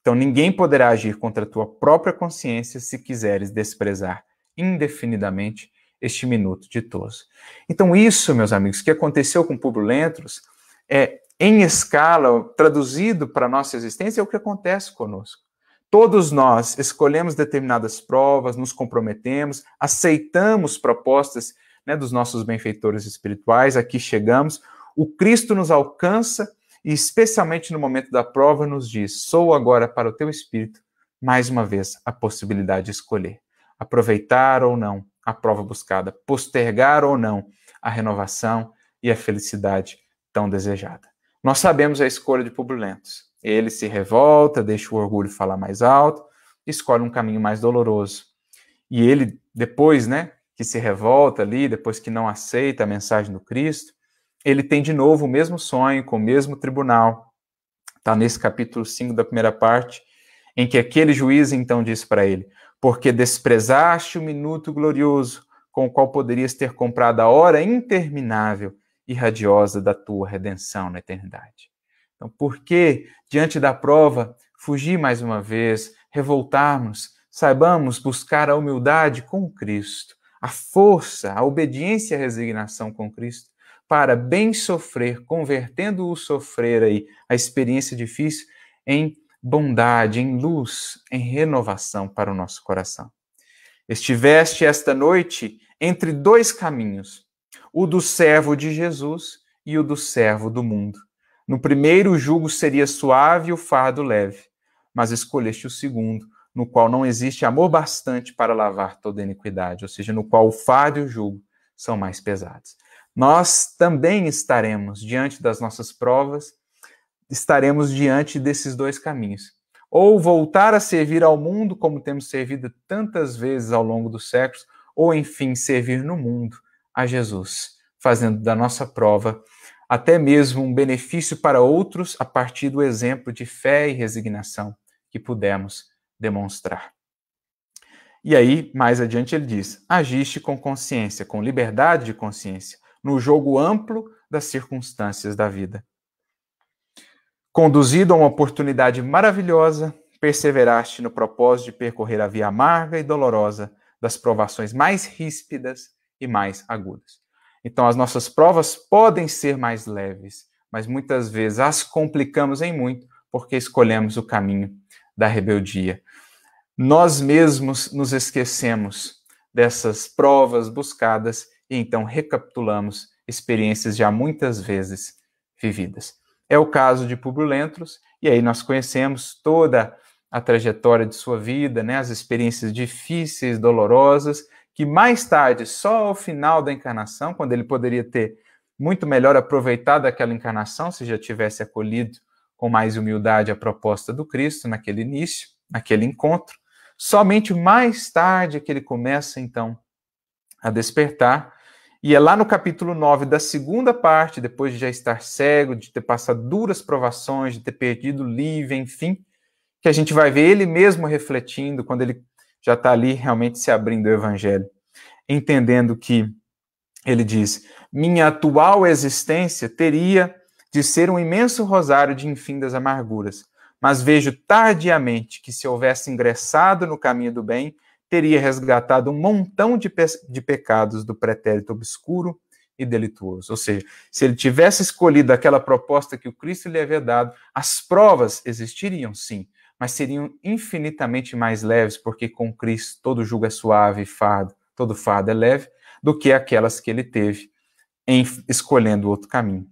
Então ninguém poderá agir contra a tua própria consciência se quiseres desprezar indefinidamente este minuto ditoso. Então isso, meus amigos, que aconteceu com Publio Lentros, é em escala, traduzido para a nossa existência, é o que acontece conosco. Todos nós escolhemos determinadas provas, nos comprometemos, aceitamos propostas né, dos nossos benfeitores espirituais, aqui chegamos, o Cristo nos alcança e, especialmente no momento da prova, nos diz: sou agora para o teu espírito, mais uma vez, a possibilidade de escolher, aproveitar ou não a prova buscada, postergar ou não a renovação e a felicidade tão desejada. Nós sabemos a escolha de Publio. Ele se revolta, deixa o orgulho falar mais alto, escolhe um caminho mais doloroso. E ele, depois, né, que se revolta ali, depois que não aceita a mensagem do Cristo, ele tem de novo o mesmo sonho, com o mesmo tribunal. Está nesse capítulo 5 da primeira parte, em que aquele juiz então diz para ele: Porque desprezaste o minuto glorioso com o qual poderias ter comprado a hora interminável e radiosa da tua redenção na eternidade. Então, por que, diante da prova, fugir mais uma vez, revoltarmos, saibamos buscar a humildade com Cristo, a força, a obediência e a resignação com Cristo, para bem sofrer, convertendo o sofrer aí, a experiência difícil, em bondade, em luz, em renovação para o nosso coração. Estiveste esta noite entre dois caminhos, o do servo de Jesus e o do servo do mundo. No primeiro, o jugo seria suave e o fardo leve, mas escolheste o segundo, no qual não existe amor bastante para lavar toda iniquidade, ou seja, no qual o fardo e o jugo são mais pesados. Nós também estaremos diante das nossas provas, estaremos diante desses dois caminhos. Ou voltar a servir ao mundo como temos servido tantas vezes ao longo dos séculos, ou enfim, servir no mundo a Jesus, fazendo da nossa prova até mesmo um benefício para outros a partir do exemplo de fé e resignação que pudemos demonstrar. E aí, mais adiante, ele diz: agiste com consciência, com liberdade de consciência, no jogo amplo das circunstâncias da vida. Conduzido a uma oportunidade maravilhosa, perseveraste no propósito de percorrer a via amarga e dolorosa das provações mais ríspidas e mais agudas. Então, as nossas provas podem ser mais leves, mas muitas vezes as complicamos em muito porque escolhemos o caminho da rebeldia. Nós mesmos nos esquecemos dessas provas buscadas e então recapitulamos experiências já muitas vezes vividas. É o caso de Publio Lentulus, e aí nós conhecemos toda a trajetória de sua vida, né, as experiências difíceis, dolorosas, que mais tarde, só ao final da encarnação, quando ele poderia ter muito melhor aproveitado aquela encarnação, se já tivesse acolhido com mais humildade a proposta do Cristo naquele início, naquele encontro, somente mais tarde que ele começa então a despertar. E é lá no capítulo 9 da segunda parte, depois de já estar cego, de ter passado duras provações, de ter perdido livre, enfim, que a gente vai ver ele mesmo refletindo quando ele já está ali realmente se abrindo o evangelho, entendendo que ele diz: minha atual existência teria de ser um imenso rosário de infindas amarguras, mas vejo tardiamente que se houvesse ingressado no caminho do bem, teria resgatado um montão de, pe de pecados do pretérito obscuro e delituoso. Ou seja, se ele tivesse escolhido aquela proposta que o Cristo lhe havia dado, as provas existiriam sim, mas seriam infinitamente mais leves, porque com Cristo todo jugo é suave e fado, todo fado é leve, do que aquelas que ele teve em escolhendo outro caminho.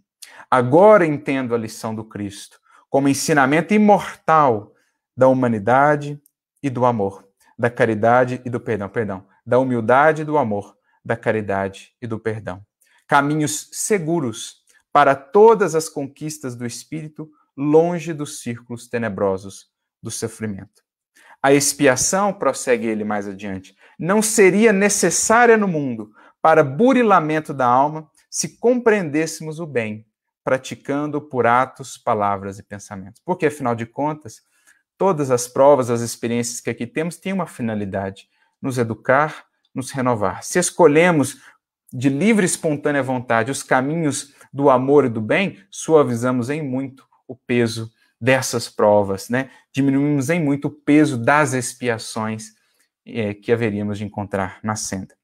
Agora entendo a lição do Cristo como ensinamento imortal da humanidade e do amor, da caridade e do perdão, perdão, da humildade e do amor, da caridade e do perdão. Caminhos seguros para todas as conquistas do espírito, longe dos círculos tenebrosos do sofrimento. A expiação, prossegue ele mais adiante, não seria necessária no mundo para burilamento da alma se compreendêssemos o bem, praticando por atos, palavras e pensamentos. Porque, afinal de contas, todas as provas, as experiências que aqui temos têm uma finalidade: nos educar, nos renovar. Se escolhemos de livre e espontânea vontade os caminhos do amor e do bem, suavizamos em muito o peso dessas provas, né? Diminuímos em muito o peso das expiações é, que haveríamos de encontrar na senda.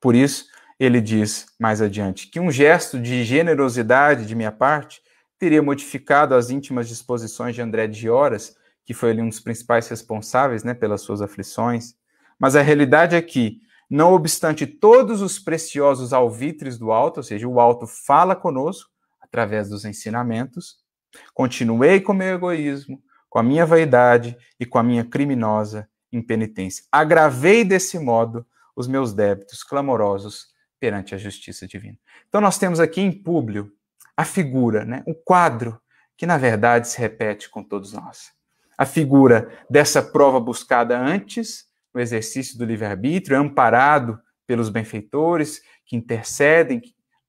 Por isso, ele diz mais adiante que um gesto de generosidade de minha parte teria modificado as íntimas disposições de André de Horas, que foi ali um dos principais responsáveis, né, pelas suas aflições. Mas a realidade é que, não obstante todos os preciosos alvitres do alto, ou seja, o alto fala conosco através dos ensinamentos, Continuei com meu egoísmo, com a minha vaidade e com a minha criminosa impenitência. Agravei desse modo os meus débitos clamorosos perante a justiça divina. Então nós temos aqui em Públio a figura, né, o quadro que na verdade se repete com todos nós. A figura dessa prova buscada antes, no exercício do livre-arbítrio, amparado pelos benfeitores que intercedem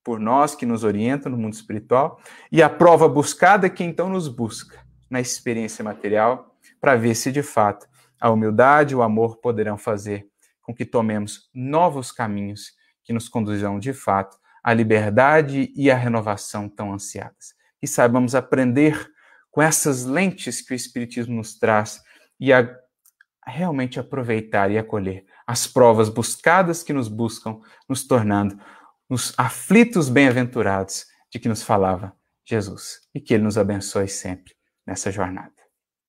por nós, que nos orientam no mundo espiritual, e a prova buscada que então nos busca na experiência material, para ver se de fato a humildade e o amor poderão fazer com que tomemos novos caminhos que nos conduzam de fato à liberdade e à renovação tão ansiadas. E saibamos aprender com essas lentes que o Espiritismo nos traz e a realmente aproveitar e acolher as provas buscadas que nos buscam, nos tornando os aflitos bem-aventurados de que nos falava Jesus. E que Ele nos abençoe sempre nessa jornada.